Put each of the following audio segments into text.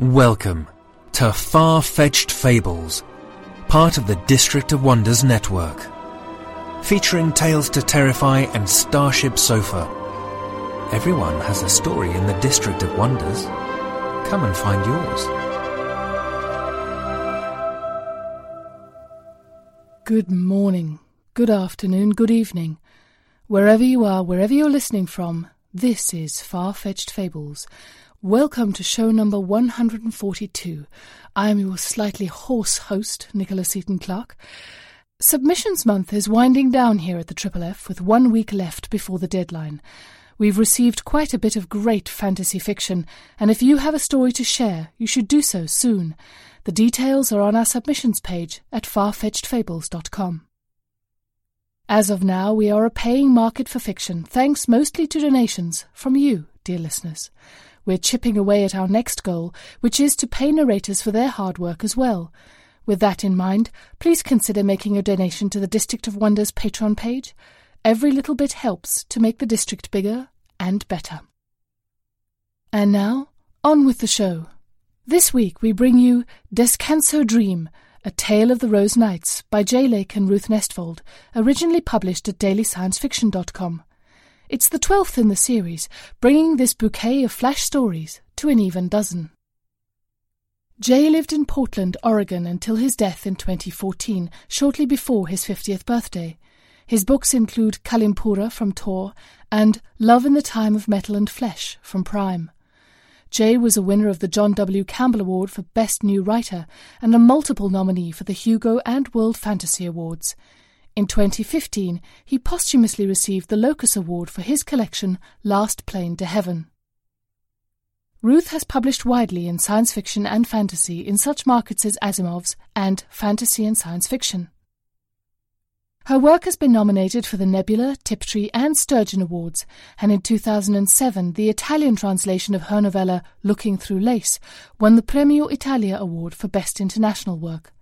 Welcome to Far Fetched Fables, part of the District of Wonders network. Featuring Tales to Terrify and Starship Sofa. Everyone has a story in the District of Wonders. Come and find yours. Good morning, good afternoon, good evening. Wherever you are, wherever you're listening from, this is Far Fetched Fables. Welcome to show number 142. I am your slightly hoarse host, Nicholas Eaton Clark. Submissions month is winding down here at the Triple F with one week left before the deadline. We've received quite a bit of great fantasy fiction, and if you have a story to share, you should do so soon. The details are on our submissions page at farfetchedfables.com. As of now, we are a paying market for fiction, thanks mostly to donations from you, dear listeners. We're chipping away at our next goal, which is to pay narrators for their hard work as well. With that in mind, please consider making a donation to the District of Wonders Patreon page. Every little bit helps to make the district bigger and better. And now, on with the show. This week we bring you Descanso Dream, a Tale of the Rose Knights by Jay Lake and Ruth Nestvold, originally published at dailysciencefiction.com. It's the twelfth in the series, bringing this bouquet of flash stories to an even dozen. Jay lived in Portland, Oregon until his death in 2014, shortly before his 50th birthday. His books include Kalimpura from Tor and Love in the Time of Metal and Flesh from Prime. Jay was a winner of the John W. Campbell Award for Best New Writer and a multiple nominee for the Hugo and World Fantasy Awards. In 2015, he posthumously received the Locus Award for his collection Last Plane to Heaven. Ruth has published widely in science fiction and fantasy in such markets as Asimov's and Fantasy and Science Fiction. Her work has been nominated for the Nebula, Tiptree, and Sturgeon Awards, and in 2007 the Italian translation of her novella Looking Through Lace won the Premio Italia Award for Best International Work.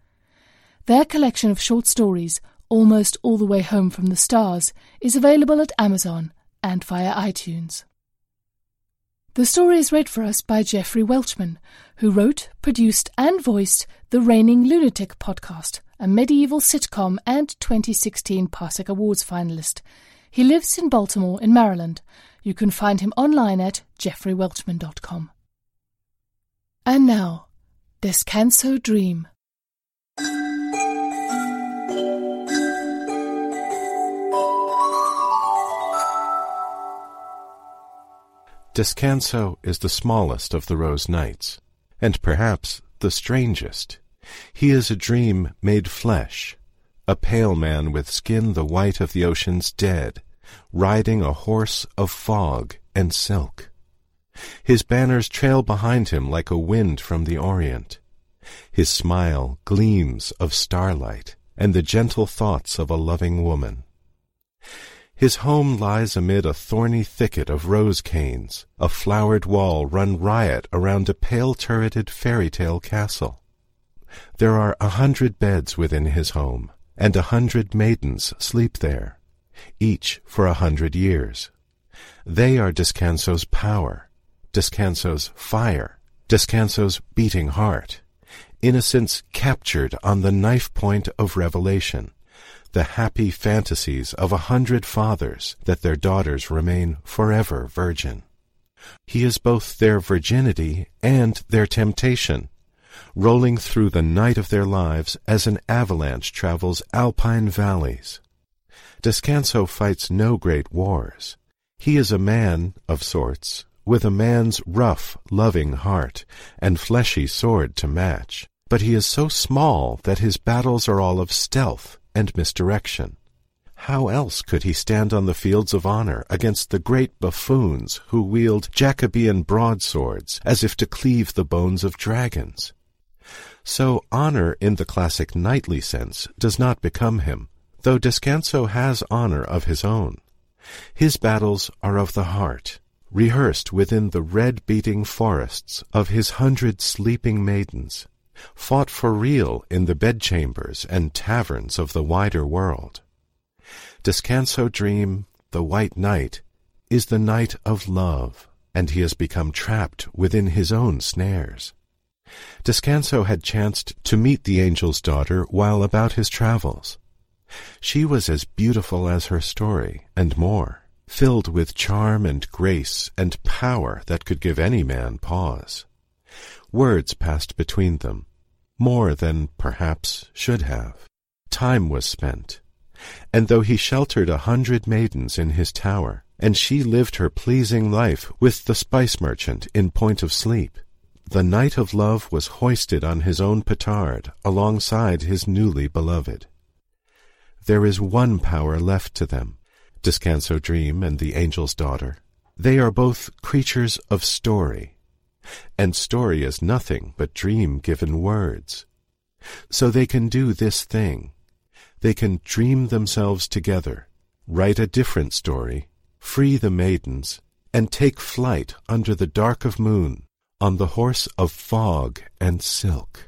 Their collection of short stories, Almost All the Way Home from the Stars, is available at Amazon and via iTunes. The story is read for us by Jeffrey Welchman, who wrote, produced, and voiced the Reigning Lunatic podcast a medieval sitcom and 2016 Parsec Awards finalist. He lives in Baltimore, in Maryland. You can find him online at jeffreywelchman.com. And now, Descanso Dream. Descanso is the smallest of the Rose Knights, and perhaps the strangest. He is a dream made flesh, a pale man with skin the white of the ocean's dead, riding a horse of fog and silk. His banners trail behind him like a wind from the Orient. His smile gleams of starlight and the gentle thoughts of a loving woman. His home lies amid a thorny thicket of rose canes, a flowered wall run riot around a pale turreted fairy tale castle. There are a hundred beds within his home, and a hundred maidens sleep there, each for a hundred years. They are Descanso's power, Descanso's fire, Descanso's beating heart, innocence captured on the knife point of revelation, the happy fantasies of a hundred fathers that their daughters remain forever virgin. He is both their virginity and their temptation, rolling through the night of their lives as an avalanche travels alpine valleys. Descanso fights no great wars. He is a man, of sorts, with a man's rough, loving heart, and fleshy sword to match. But he is so small that his battles are all of stealth and misdirection. How else could he stand on the fields of honor against the great buffoons who wield Jacobean broadswords as if to cleave the bones of dragons? So honor in the classic knightly sense does not become him, though Descanso has honor of his own. His battles are of the heart, rehearsed within the red-beating forests of his hundred sleeping maidens, fought for real in the bedchambers and taverns of the wider world. Descanso dream, the white knight, is the knight of love, and he has become trapped within his own snares. Descanso had chanced to meet the angel's daughter while about his travels. She was as beautiful as her story, and more, filled with charm and grace and power that could give any man pause. Words passed between them, more than, perhaps, should have. Time was spent, and though he sheltered a hundred maidens in his tower, and she lived her pleasing life with the spice merchant in point of sleep, the knight of love was hoisted on his own petard alongside his newly beloved. There is one power left to them, Descanso Dream and the Angel's Daughter. They are both creatures of story, and story is nothing but dream given words. So they can do this thing. They can dream themselves together, write a different story, free the maidens, and take flight under the dark of moon on the horse of fog and silk.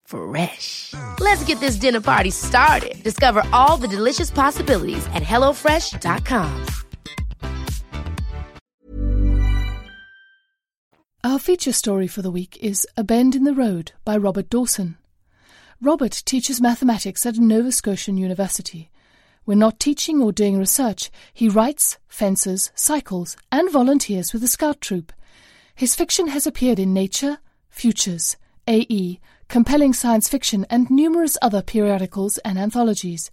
Fresh. Let's get this dinner party started. Discover all the delicious possibilities at hellofresh.com. Our feature story for the week is A Bend in the Road by Robert Dawson. Robert teaches mathematics at Nova Scotian University. When not teaching or doing research, he writes, fences, cycles, and volunteers with the scout troop. His fiction has appeared in Nature, Futures, AE, compelling science fiction, and numerous other periodicals and anthologies.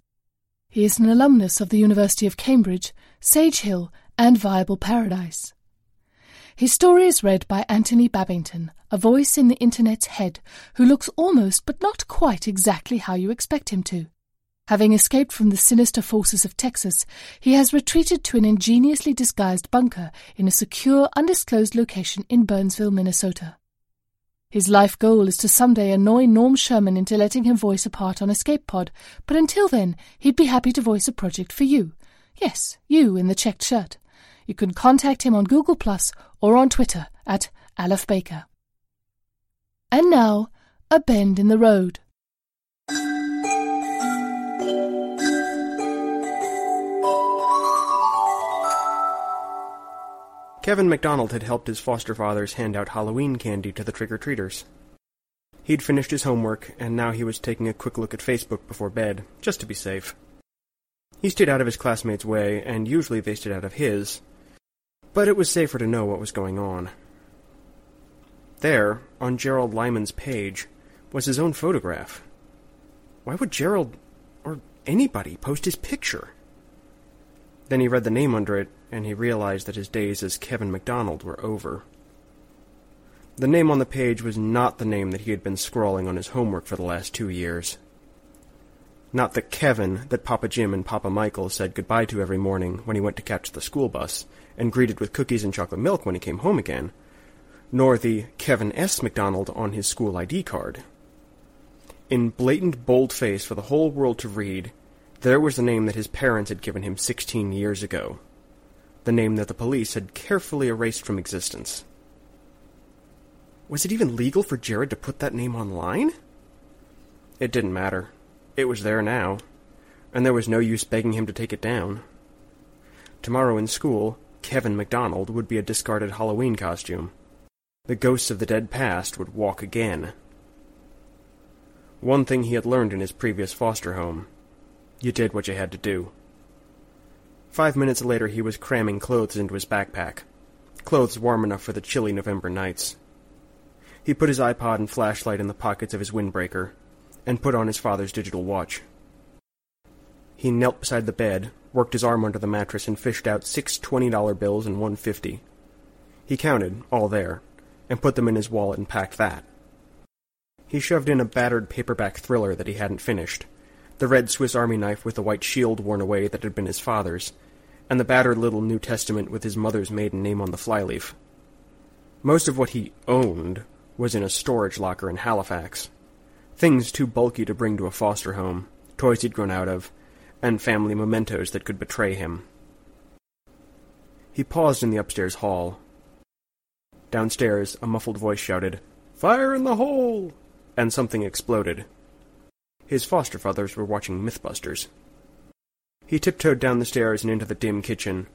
He is an alumnus of the University of Cambridge, Sage Hill, and Viable Paradise. His story is read by Anthony Babington, a voice in the Internet's head who looks almost but not quite exactly how you expect him to. Having escaped from the sinister forces of Texas, he has retreated to an ingeniously disguised bunker in a secure, undisclosed location in Burnsville, Minnesota. His life goal is to someday annoy Norm Sherman into letting him voice a part on Escape Pod, but until then, he'd be happy to voice a project for you. Yes, you in the checked shirt. You can contact him on Google Plus or on Twitter at Aleph Baker. And now, a bend in the road. Kevin McDonald had helped his foster fathers hand out Halloween candy to the trick-or-treaters. He'd finished his homework, and now he was taking a quick look at Facebook before bed, just to be safe. He stayed out of his classmates' way, and usually they stayed out of his, but it was safer to know what was going on. There, on Gerald Lyman's page, was his own photograph. Why would Gerald, or anybody, post his picture? Then he read the name under it, and he realized that his days as Kevin McDonald were over. The name on the page was not the name that he had been scrawling on his homework for the last two years. Not the Kevin that Papa Jim and Papa Michael said goodbye to every morning when he went to catch the school bus, and greeted with cookies and chocolate milk when he came home again, nor the Kevin S. McDonald on his school ID card. In blatant boldface for the whole world to read, there was the name that his parents had given him sixteen years ago. The name that the police had carefully erased from existence. Was it even legal for Jared to put that name online? It didn't matter. It was there now, and there was no use begging him to take it down. Tomorrow in school, Kevin McDonald would be a discarded Halloween costume. The ghosts of the dead past would walk again. One thing he had learned in his previous foster home. You did what you had to do. Five minutes later he was cramming clothes into his backpack. Clothes warm enough for the chilly November nights. He put his iPod and flashlight in the pockets of his windbreaker, and put on his father's digital watch. He knelt beside the bed, worked his arm under the mattress, and fished out six twenty-dollar bills and one fifty. He counted, all there, and put them in his wallet and packed that. He shoved in a battered paperback thriller that he hadn't finished, the red Swiss Army knife with the white shield worn away that had been his father's, and the battered little New Testament with his mother's maiden name on the flyleaf. Most of what he owned was in a storage locker in Halifax. Things too bulky to bring to a foster home, toys he'd grown out of, and family mementos that could betray him. He paused in the upstairs hall. Downstairs, a muffled voice shouted, Fire in the hole! and something exploded. His foster fathers were watching Mythbusters. He tiptoed down the stairs and into the dim kitchen,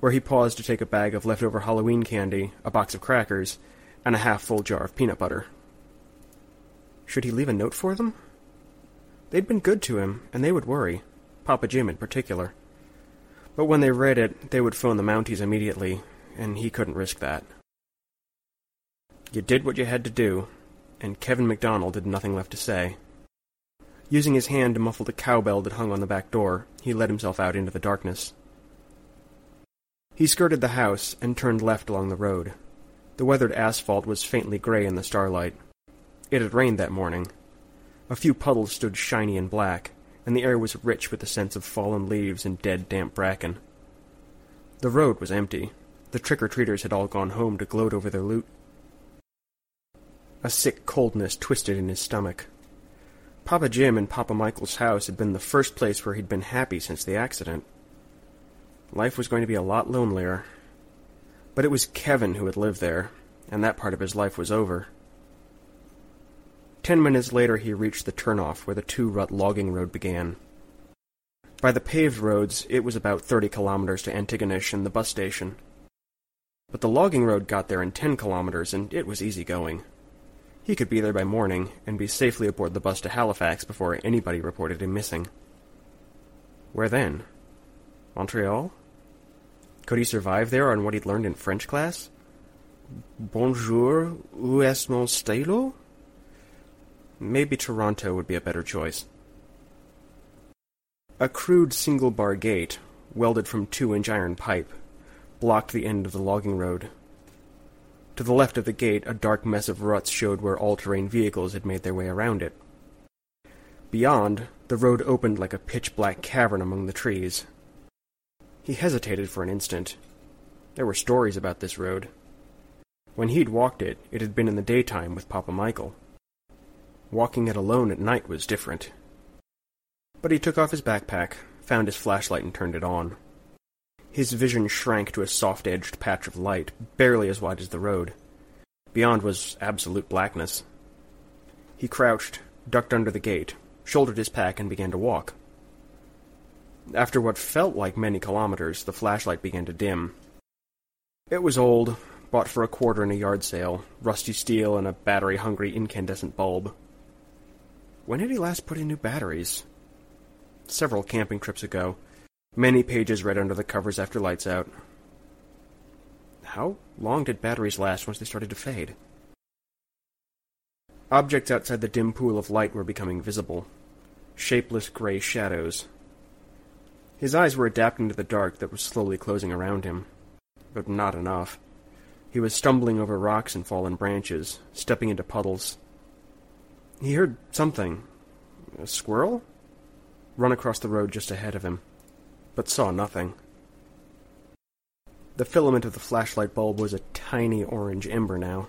where he paused to take a bag of leftover Halloween candy, a box of crackers, and a half-full jar of peanut butter. Should he leave a note for them? They'd been good to him, and they would worry. Papa Jim in particular. But when they read it, they would phone the Mounties immediately, and he couldn't risk that. You did what you had to do, and Kevin McDonald had nothing left to say. Using his hand to muffle the cowbell that hung on the back door, he let himself out into the darkness. He skirted the house and turned left along the road. The weathered asphalt was faintly gray in the starlight. It had rained that morning. A few puddles stood shiny and black, and the air was rich with the scents of fallen leaves and dead, damp bracken. The road was empty. The trick-or-treaters had all gone home to gloat over their loot. A sick coldness twisted in his stomach. Papa Jim and Papa Michael's house had been the first place where he'd been happy since the accident. Life was going to be a lot lonelier. But it was Kevin who had lived there, and that part of his life was over. Ten minutes later he reached the turnoff where the two-rut logging road began. By the paved roads, it was about thirty kilometers to Antigonish and the bus station. But the logging road got there in ten kilometers, and it was easy going. He could be there by morning, and be safely aboard the bus to Halifax before anybody reported him missing. Where then? Montreal? Could he survive there on what he'd learned in French class? Bonjour, où est mon stylo? Maybe Toronto would be a better choice. A crude single-bar gate, welded from two-inch iron pipe, blocked the end of the logging road. To the left of the gate, a dark mess of ruts showed where all-terrain vehicles had made their way around it. Beyond, the road opened like a pitch-black cavern among the trees. He hesitated for an instant. There were stories about this road. When he'd walked it, it had been in the daytime with Papa Michael. Walking it alone at night was different. But he took off his backpack, found his flashlight, and turned it on. His vision shrank to a soft-edged patch of light, barely as wide as the road. Beyond was absolute blackness. He crouched, ducked under the gate, shouldered his pack, and began to walk. After what felt like many kilometers, the flashlight began to dim. It was old, bought for a quarter in a yard sale, rusty steel and a battery-hungry incandescent bulb. When had he last put in new batteries? Several camping trips ago. Many pages read under the covers after lights out. How long did batteries last once they started to fade? Objects outside the dim pool of light were becoming visible. Shapeless gray shadows. His eyes were adapting to the dark that was slowly closing around him. But not enough. He was stumbling over rocks and fallen branches, stepping into puddles. He heard something. A squirrel? Run across the road just ahead of him, but saw nothing. The filament of the flashlight bulb was a tiny orange ember now.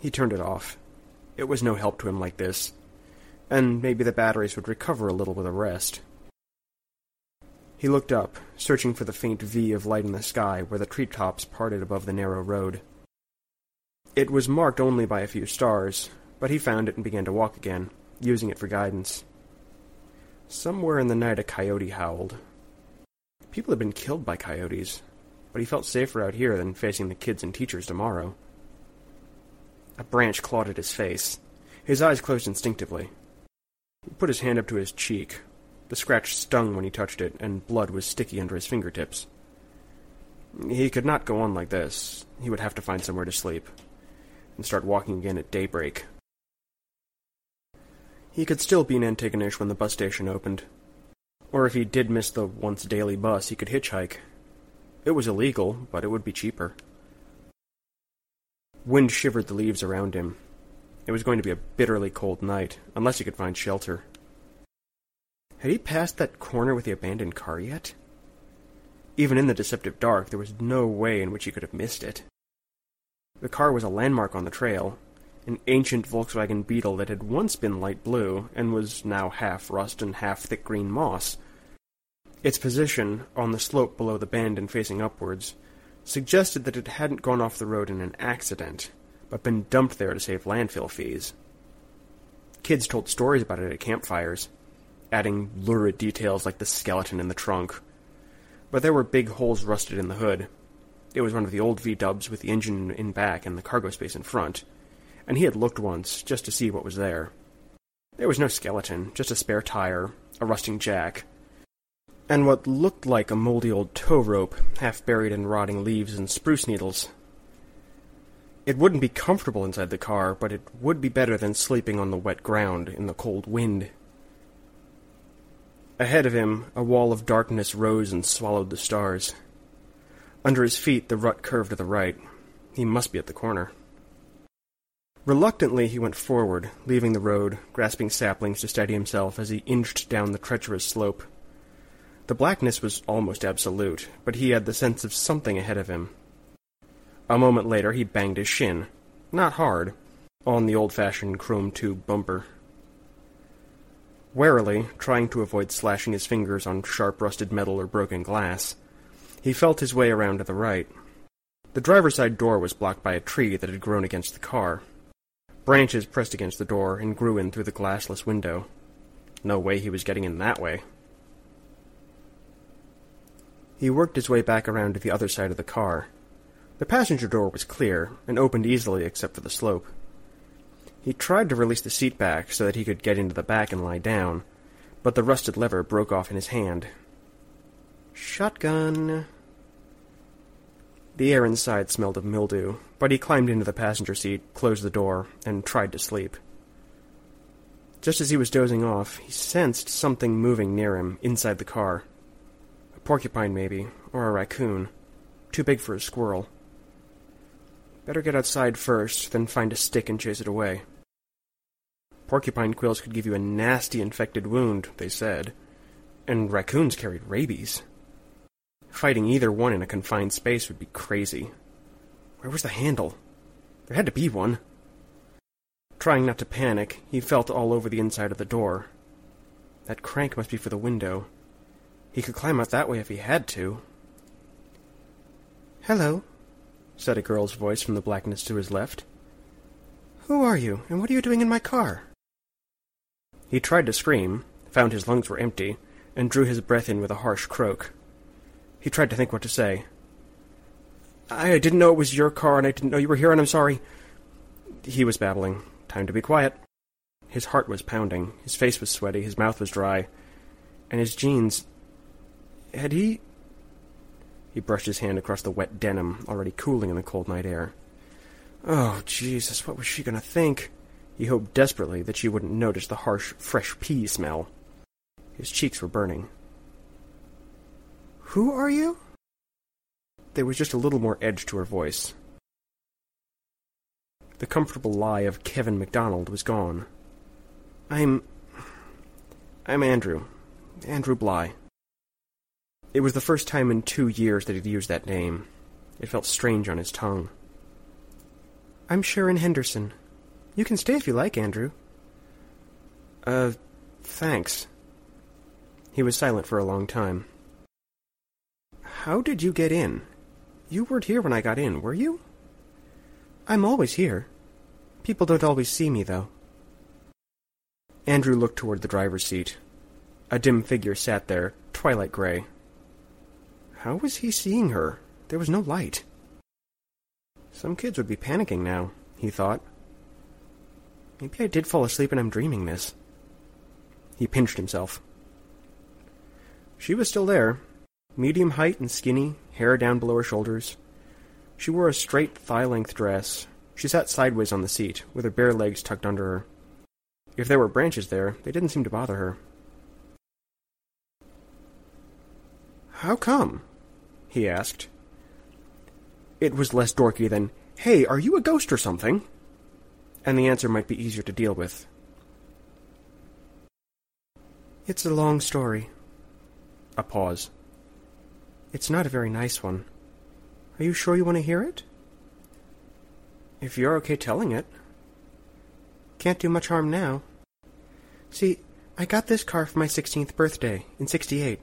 He turned it off. It was no help to him like this, and maybe the batteries would recover a little with a rest. He looked up, searching for the faint V of light in the sky where the treetops parted above the narrow road. It was marked only by a few stars, but he found it and began to walk again, using it for guidance. Somewhere in the night a coyote howled. People had been killed by coyotes, but he felt safer out here than facing the kids and teachers tomorrow. A branch clawed at his face. His eyes closed instinctively. He put his hand up to his cheek. The scratch stung when he touched it, and blood was sticky under his fingertips. He could not go on like this. He would have to find somewhere to sleep, and start walking again at daybreak. He could still be in Antigonish when the bus station opened. Or if he did miss the once daily bus, he could hitchhike it was illegal, but it would be cheaper. Wind shivered the leaves around him. It was going to be a bitterly cold night, unless he could find shelter. Had he passed that corner with the abandoned car yet? Even in the deceptive dark, there was no way in which he could have missed it. The car was a landmark on the trail, an ancient Volkswagen Beetle that had once been light blue and was now half rust and half thick green moss. Its position, on the slope below the bend and facing upwards, suggested that it hadn't gone off the road in an accident, but been dumped there to save landfill fees. Kids told stories about it at campfires, adding lurid details like the skeleton in the trunk. But there were big holes rusted in the hood. It was one of the old V-dubs with the engine in back and the cargo space in front, and he had looked once just to see what was there. There was no skeleton, just a spare tire, a rusting jack, and what looked like a moldy old tow rope, half buried in rotting leaves and spruce needles. It wouldn't be comfortable inside the car, but it would be better than sleeping on the wet ground in the cold wind. Ahead of him, a wall of darkness rose and swallowed the stars. Under his feet, the rut curved to the right. He must be at the corner. Reluctantly, he went forward, leaving the road, grasping saplings to steady himself as he inched down the treacherous slope. The blackness was almost absolute, but he had the sense of something ahead of him. A moment later he banged his shin, not hard, on the old-fashioned chrome tube bumper. Warily, trying to avoid slashing his fingers on sharp rusted metal or broken glass, he felt his way around to the right. The driver's side door was blocked by a tree that had grown against the car. Branches pressed against the door and grew in through the glassless window. No way he was getting in that way. He worked his way back around to the other side of the car. The passenger door was clear, and opened easily except for the slope. He tried to release the seat back so that he could get into the back and lie down, but the rusted lever broke off in his hand. Shotgun. The air inside smelled of mildew, but he climbed into the passenger seat, closed the door, and tried to sleep. Just as he was dozing off, he sensed something moving near him, inside the car porcupine, maybe, or a raccoon. Too big for a squirrel. Better get outside first, then find a stick and chase it away. Porcupine quills could give you a nasty infected wound, they said, and raccoons carried rabies. Fighting either one in a confined space would be crazy. Where was the handle? There had to be one. Trying not to panic, he felt all over the inside of the door. That crank must be for the window. He could climb out that way if he had to. Hello, said a girl's voice from the blackness to his left. Who are you, and what are you doing in my car? He tried to scream, found his lungs were empty, and drew his breath in with a harsh croak. He tried to think what to say. I didn't know it was your car, and I didn't know you were here, and I'm sorry. He was babbling. Time to be quiet. His heart was pounding, his face was sweaty, his mouth was dry, and his jeans. Had he. He brushed his hand across the wet denim, already cooling in the cold night air. Oh, Jesus, what was she going to think? He hoped desperately that she wouldn't notice the harsh, fresh pea smell. His cheeks were burning. Who are you? There was just a little more edge to her voice. The comfortable lie of Kevin McDonald was gone. I'm. I'm Andrew. Andrew Bly. It was the first time in two years that he'd used that name. It felt strange on his tongue. I'm Sharon Henderson. You can stay if you like, Andrew. Uh, thanks. He was silent for a long time. How did you get in? You weren't here when I got in, were you? I'm always here. People don't always see me, though. Andrew looked toward the driver's seat. A dim figure sat there, twilight gray. How was he seeing her? There was no light. Some kids would be panicking now, he thought. Maybe I did fall asleep and I'm dreaming this. He pinched himself. She was still there, medium height and skinny, hair down below her shoulders. She wore a straight thigh length dress. She sat sideways on the seat, with her bare legs tucked under her. If there were branches there, they didn't seem to bother her. How come? He asked. It was less dorky than, Hey, are you a ghost or something? And the answer might be easier to deal with. It's a long story. A pause. It's not a very nice one. Are you sure you want to hear it? If you're okay telling it. Can't do much harm now. See, I got this car for my 16th birthday, in 68.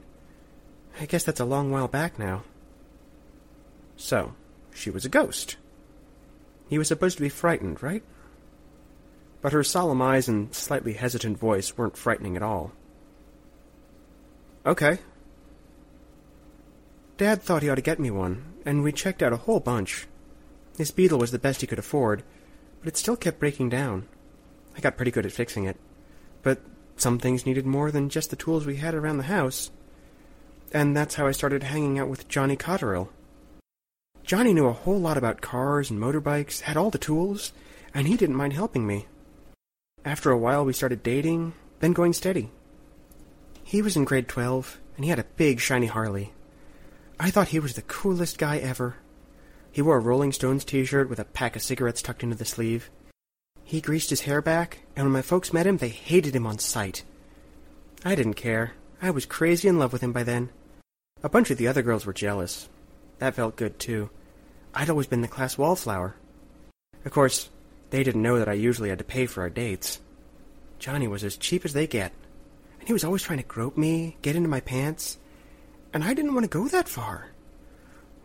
I guess that's a long while back now. So, she was a ghost. He was supposed to be frightened, right? But her solemn eyes and slightly hesitant voice weren't frightening at all. Okay. Dad thought he ought to get me one, and we checked out a whole bunch. His Beetle was the best he could afford, but it still kept breaking down. I got pretty good at fixing it. But some things needed more than just the tools we had around the house. And that's how I started hanging out with Johnny Cotterill. Johnny knew a whole lot about cars and motorbikes, had all the tools, and he didn't mind helping me. After a while, we started dating, then going steady. He was in grade 12, and he had a big, shiny Harley. I thought he was the coolest guy ever. He wore a Rolling Stones t-shirt with a pack of cigarettes tucked into the sleeve. He greased his hair back, and when my folks met him, they hated him on sight. I didn't care. I was crazy in love with him by then. A bunch of the other girls were jealous. That felt good, too. I'd always been the class wallflower. Of course, they didn't know that I usually had to pay for our dates. Johnny was as cheap as they get, and he was always trying to grope me, get into my pants, and I didn't want to go that far.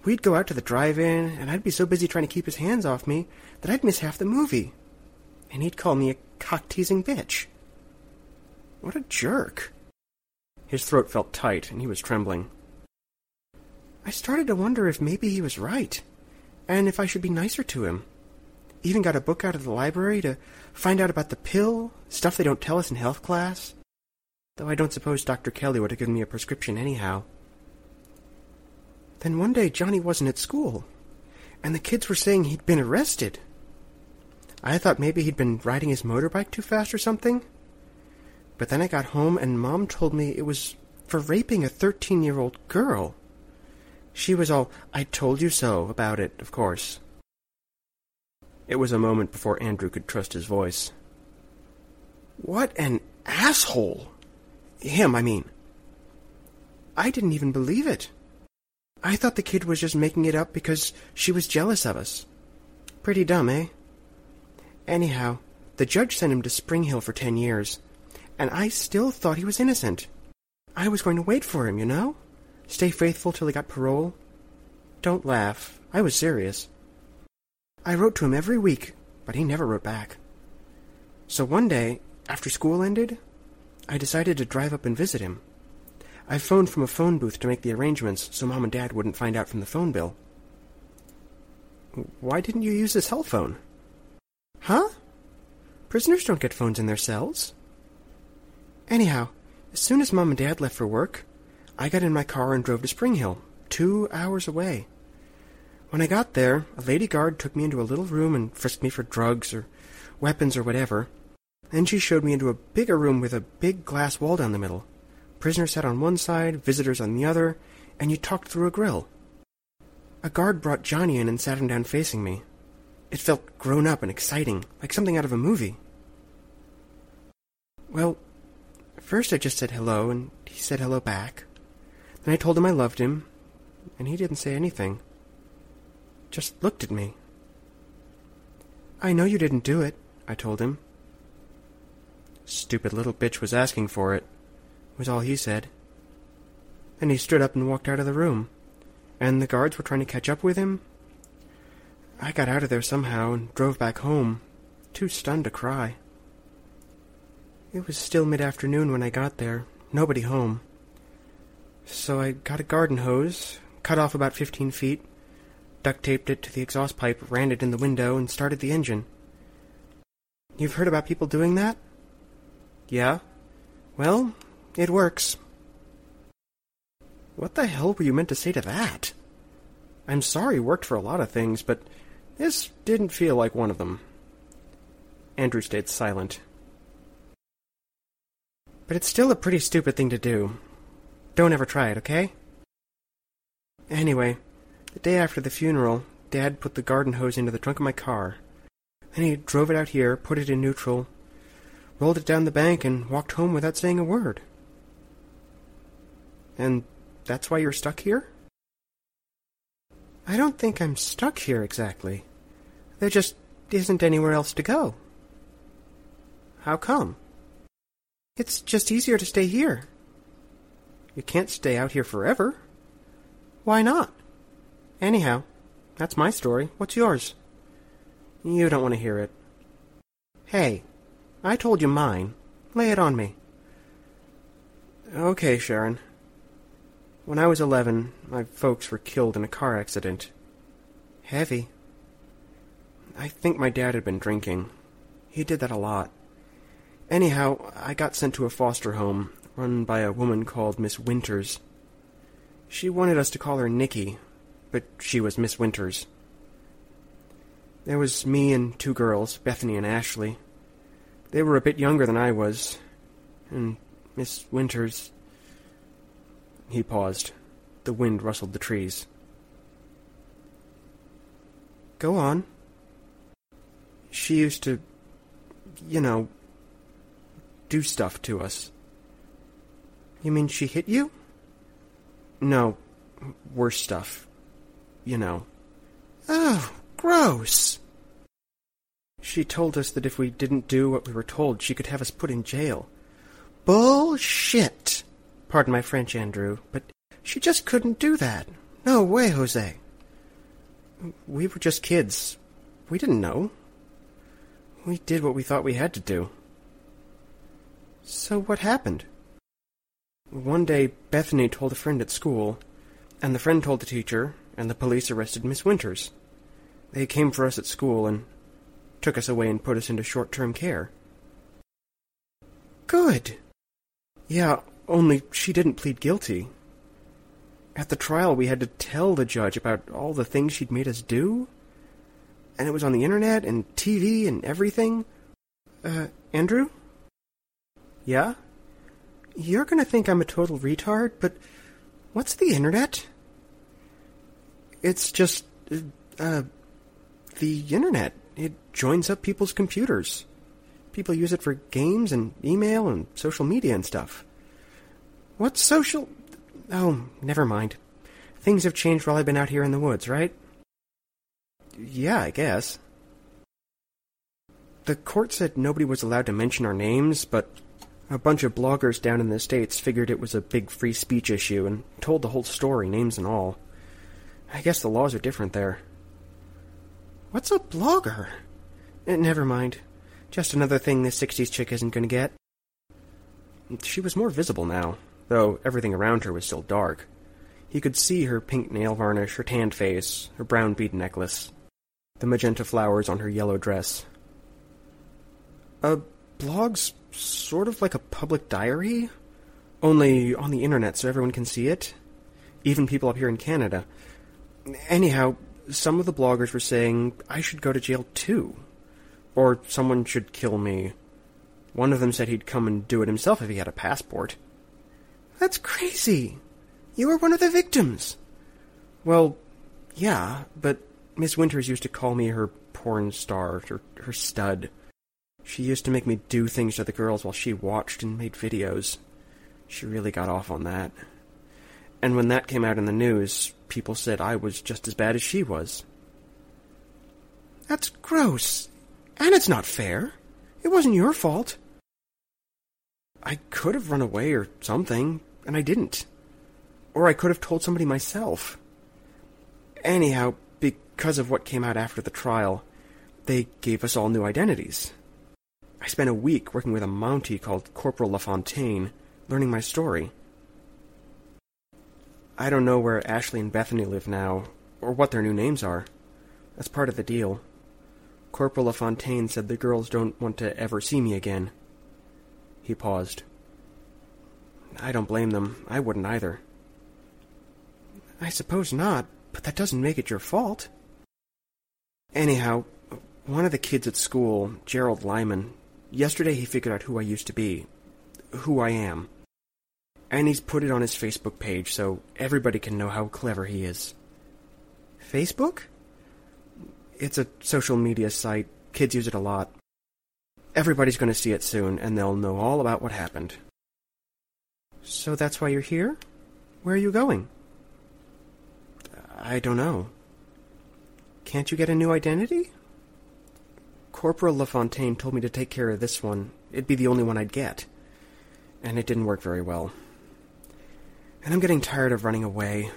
We'd go out to the drive-in, and I'd be so busy trying to keep his hands off me that I'd miss half the movie. And he'd call me a cock-teasing bitch. What a jerk. His throat felt tight, and he was trembling. I started to wonder if maybe he was right, and if I should be nicer to him. Even got a book out of the library to find out about the pill, stuff they don't tell us in health class. Though I don't suppose Dr. Kelly would have given me a prescription anyhow. Then one day Johnny wasn't at school, and the kids were saying he'd been arrested. I thought maybe he'd been riding his motorbike too fast or something. But then I got home and Mom told me it was for raping a 13 year old girl. She was all, I told you so about it, of course. It was a moment before Andrew could trust his voice. What an asshole! Him, I mean. I didn't even believe it. I thought the kid was just making it up because she was jealous of us. Pretty dumb, eh? Anyhow, the judge sent him to Springhill for ten years, and I still thought he was innocent. I was going to wait for him, you know? Stay faithful till he got parole? Don't laugh. I was serious. I wrote to him every week, but he never wrote back. So one day, after school ended, I decided to drive up and visit him. I phoned from a phone booth to make the arrangements so Mom and Dad wouldn't find out from the phone bill. Why didn't you use the cell phone? Huh? Prisoners don't get phones in their cells. Anyhow, as soon as Mom and Dad left for work, I got in my car and drove to Springhill, two hours away. When I got there, a lady guard took me into a little room and frisked me for drugs or weapons or whatever. Then she showed me into a bigger room with a big glass wall down the middle. Prisoners sat on one side, visitors on the other, and you talked through a grill. A guard brought Johnny in and sat him down facing me. It felt grown up and exciting, like something out of a movie. Well, first I just said hello, and he said hello back. Then I told him I loved him, and he didn't say anything. Just looked at me. I know you didn't do it, I told him. Stupid little bitch was asking for it, was all he said. Then he stood up and walked out of the room, and the guards were trying to catch up with him. I got out of there somehow and drove back home, too stunned to cry. It was still mid-afternoon when I got there, nobody home. So I got a garden hose, cut off about fifteen feet, duct taped it to the exhaust pipe, ran it in the window, and started the engine. You've heard about people doing that? Yeah. Well, it works. What the hell were you meant to say to that? I'm sorry worked for a lot of things, but this didn't feel like one of them. Andrew stayed silent. But it's still a pretty stupid thing to do. Don't ever try it, okay? Anyway, the day after the funeral, Dad put the garden hose into the trunk of my car. Then he drove it out here, put it in neutral, rolled it down the bank, and walked home without saying a word. And that's why you're stuck here? I don't think I'm stuck here exactly. There just isn't anywhere else to go. How come? It's just easier to stay here. You can't stay out here forever. Why not? Anyhow, that's my story. What's yours? You don't want to hear it. Hey, I told you mine. Lay it on me. Okay, Sharon. When I was eleven, my folks were killed in a car accident. Heavy. I think my dad had been drinking. He did that a lot. Anyhow, I got sent to a foster home run by a woman called Miss Winters. She wanted us to call her Nicky, but she was Miss Winters. There was me and two girls, Bethany and Ashley. They were a bit younger than I was, and Miss Winters he paused. The wind rustled the trees. Go on. She used to, you know, do stuff to us. You mean she hit you? No, worse stuff. You know. Oh, gross. She told us that if we didn't do what we were told, she could have us put in jail. Bullshit. Pardon my French, Andrew, but she just couldn't do that. No way, Jose. We were just kids. We didn't know. We did what we thought we had to do. So what happened? One day, Bethany told a friend at school, and the friend told the teacher, and the police arrested Miss Winters. They came for us at school and took us away and put us into short-term care. Good. Yeah, only she didn't plead guilty. At the trial, we had to tell the judge about all the things she'd made us do. And it was on the internet and TV and everything. Uh, Andrew? Yeah? You're gonna think I'm a total retard, but what's the internet? It's just, uh, uh the internet. It joins up people's computers. People use it for games and email and social media and stuff. What social... Oh, never mind. Things have changed while I've been out here in the woods, right? Yeah, I guess. The court said nobody was allowed to mention our names, but a bunch of bloggers down in the States figured it was a big free speech issue and told the whole story, names and all. I guess the laws are different there. What's a blogger? Eh, never mind. Just another thing this 60s chick isn't going to get. She was more visible now though everything around her was still dark. He could see her pink nail varnish, her tanned face, her brown bead necklace. the magenta flowers on her yellow dress. A blog's sort of like a public diary, only on the internet so everyone can see it, even people up here in Canada. Anyhow, some of the bloggers were saying I should go to jail too, or someone should kill me. One of them said he'd come and do it himself if he had a passport. That's crazy. You were one of the victims. Well, yeah, but Miss Winters used to call me her porn star, or her stud. She used to make me do things to the girls while she watched and made videos. She really got off on that. And when that came out in the news, people said I was just as bad as she was. That's gross. And it's not fair. It wasn't your fault. I could have run away or something, and I didn't. Or I could have told somebody myself. Anyhow, because of what came out after the trial, they gave us all new identities. I spent a week working with a Mountie called Corporal LaFontaine, learning my story. I don't know where Ashley and Bethany live now, or what their new names are. That's part of the deal. Corporal LaFontaine said the girls don't want to ever see me again. He paused. I don't blame them. I wouldn't either. I suppose not, but that doesn't make it your fault. Anyhow, one of the kids at school, Gerald Lyman, yesterday he figured out who I used to be, who I am. And he's put it on his Facebook page so everybody can know how clever he is. Facebook? It's a social media site. Kids use it a lot. Everybody's going to see it soon, and they'll know all about what happened. So that's why you're here? Where are you going? I don't know. Can't you get a new identity? Corporal LaFontaine told me to take care of this one. It'd be the only one I'd get. And it didn't work very well. And I'm getting tired of running away.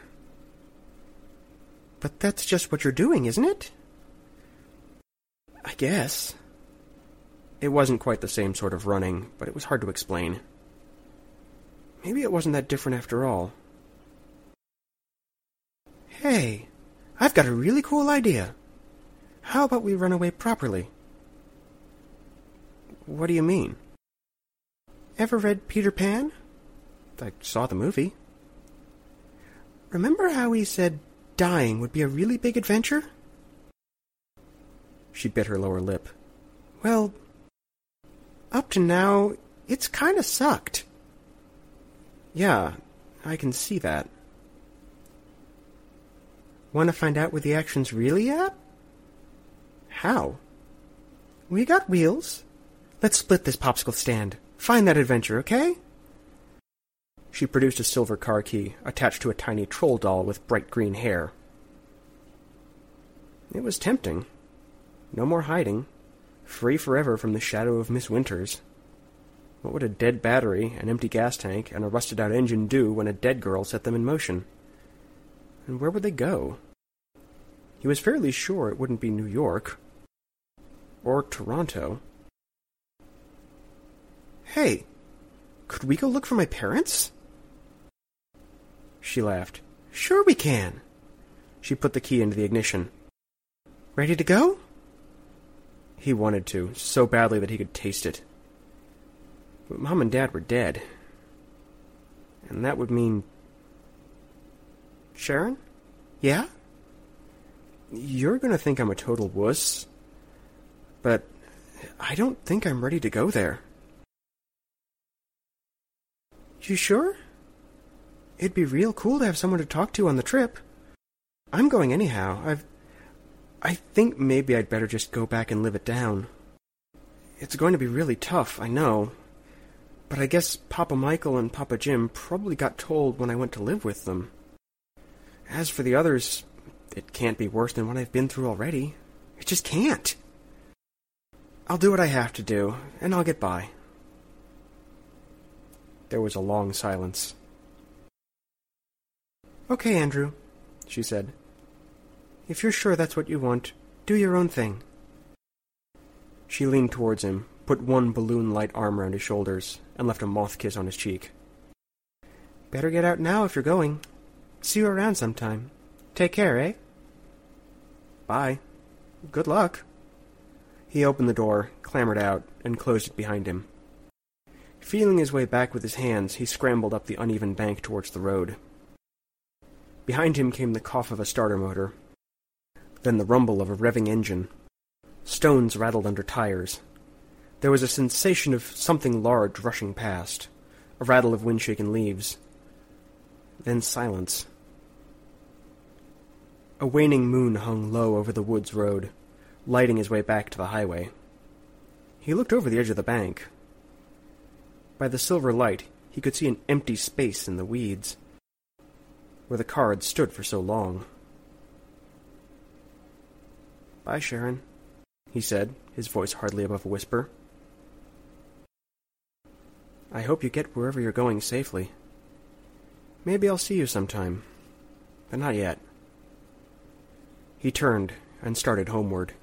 But that's just what you're doing, isn't it? I guess. It wasn't quite the same sort of running, but it was hard to explain. Maybe it wasn't that different after all. Hey, I've got a really cool idea. How about we run away properly? What do you mean? Ever read Peter Pan? I saw the movie. Remember how he said dying would be a really big adventure? She bit her lower lip. Well, up to now, it's kind of sucked. Yeah, I can see that. Want to find out where the action's really at? How? We got wheels. Let's split this popsicle stand. Find that adventure, okay? She produced a silver car key attached to a tiny troll doll with bright green hair. It was tempting. No more hiding free forever from the shadow of Miss Winters. What would a dead battery, an empty gas tank, and a rusted out engine do when a dead girl set them in motion? And where would they go? He was fairly sure it wouldn't be New York. Or Toronto. Hey, could we go look for my parents? She laughed. Sure we can. She put the key into the ignition. Ready to go? He wanted to, so badly that he could taste it. But Mom and Dad were dead. And that would mean. Sharon? Yeah? You're gonna think I'm a total wuss. But I don't think I'm ready to go there. You sure? It'd be real cool to have someone to talk to on the trip. I'm going anyhow. I've I think maybe I'd better just go back and live it down. It's going to be really tough, I know. But I guess Papa Michael and Papa Jim probably got told when I went to live with them. As for the others, it can't be worse than what I've been through already. It just can't. I'll do what I have to do, and I'll get by. There was a long silence. Okay, Andrew, she said. If you're sure that's what you want, do your own thing. She leaned towards him, put one balloon light arm around his shoulders, and left a moth kiss on his cheek. Better get out now if you're going. See you around sometime. Take care, eh? Bye. Good luck. He opened the door, clambered out, and closed it behind him. Feeling his way back with his hands, he scrambled up the uneven bank towards the road. Behind him came the cough of a starter motor, then the rumble of a revving engine. Stones rattled under tires. There was a sensation of something large rushing past, a rattle of wind-shaken leaves. Then silence. A waning moon hung low over the woods road, lighting his way back to the highway. He looked over the edge of the bank. By the silver light, he could see an empty space in the weeds, where the car had stood for so long. Bye, Sharon, he said, his voice hardly above a whisper. I hope you get wherever you're going safely. Maybe I'll see you sometime, but not yet. He turned and started homeward.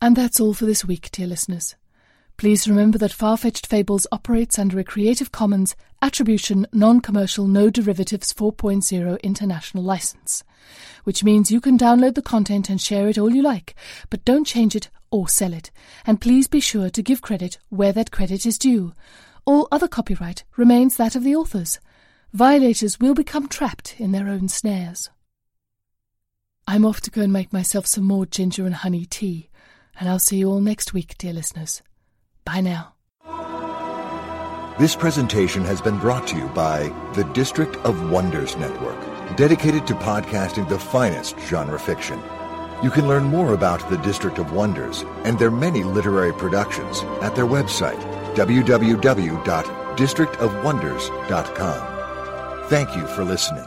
And that's all for this week, dear listeners. Please remember that Far-Fetched Fables operates under a Creative Commons Attribution Non-Commercial No Derivatives 4.0 international license, which means you can download the content and share it all you like, but don't change it or sell it. And please be sure to give credit where that credit is due. All other copyright remains that of the authors. Violators will become trapped in their own snares. I'm off to go and make myself some more ginger and honey tea, and I'll see you all next week, dear listeners. Bye now. This presentation has been brought to you by the District of Wonders Network, dedicated to podcasting the finest genre fiction. You can learn more about the District of Wonders and their many literary productions at their website, www.districtofwonders.com. Thank you for listening.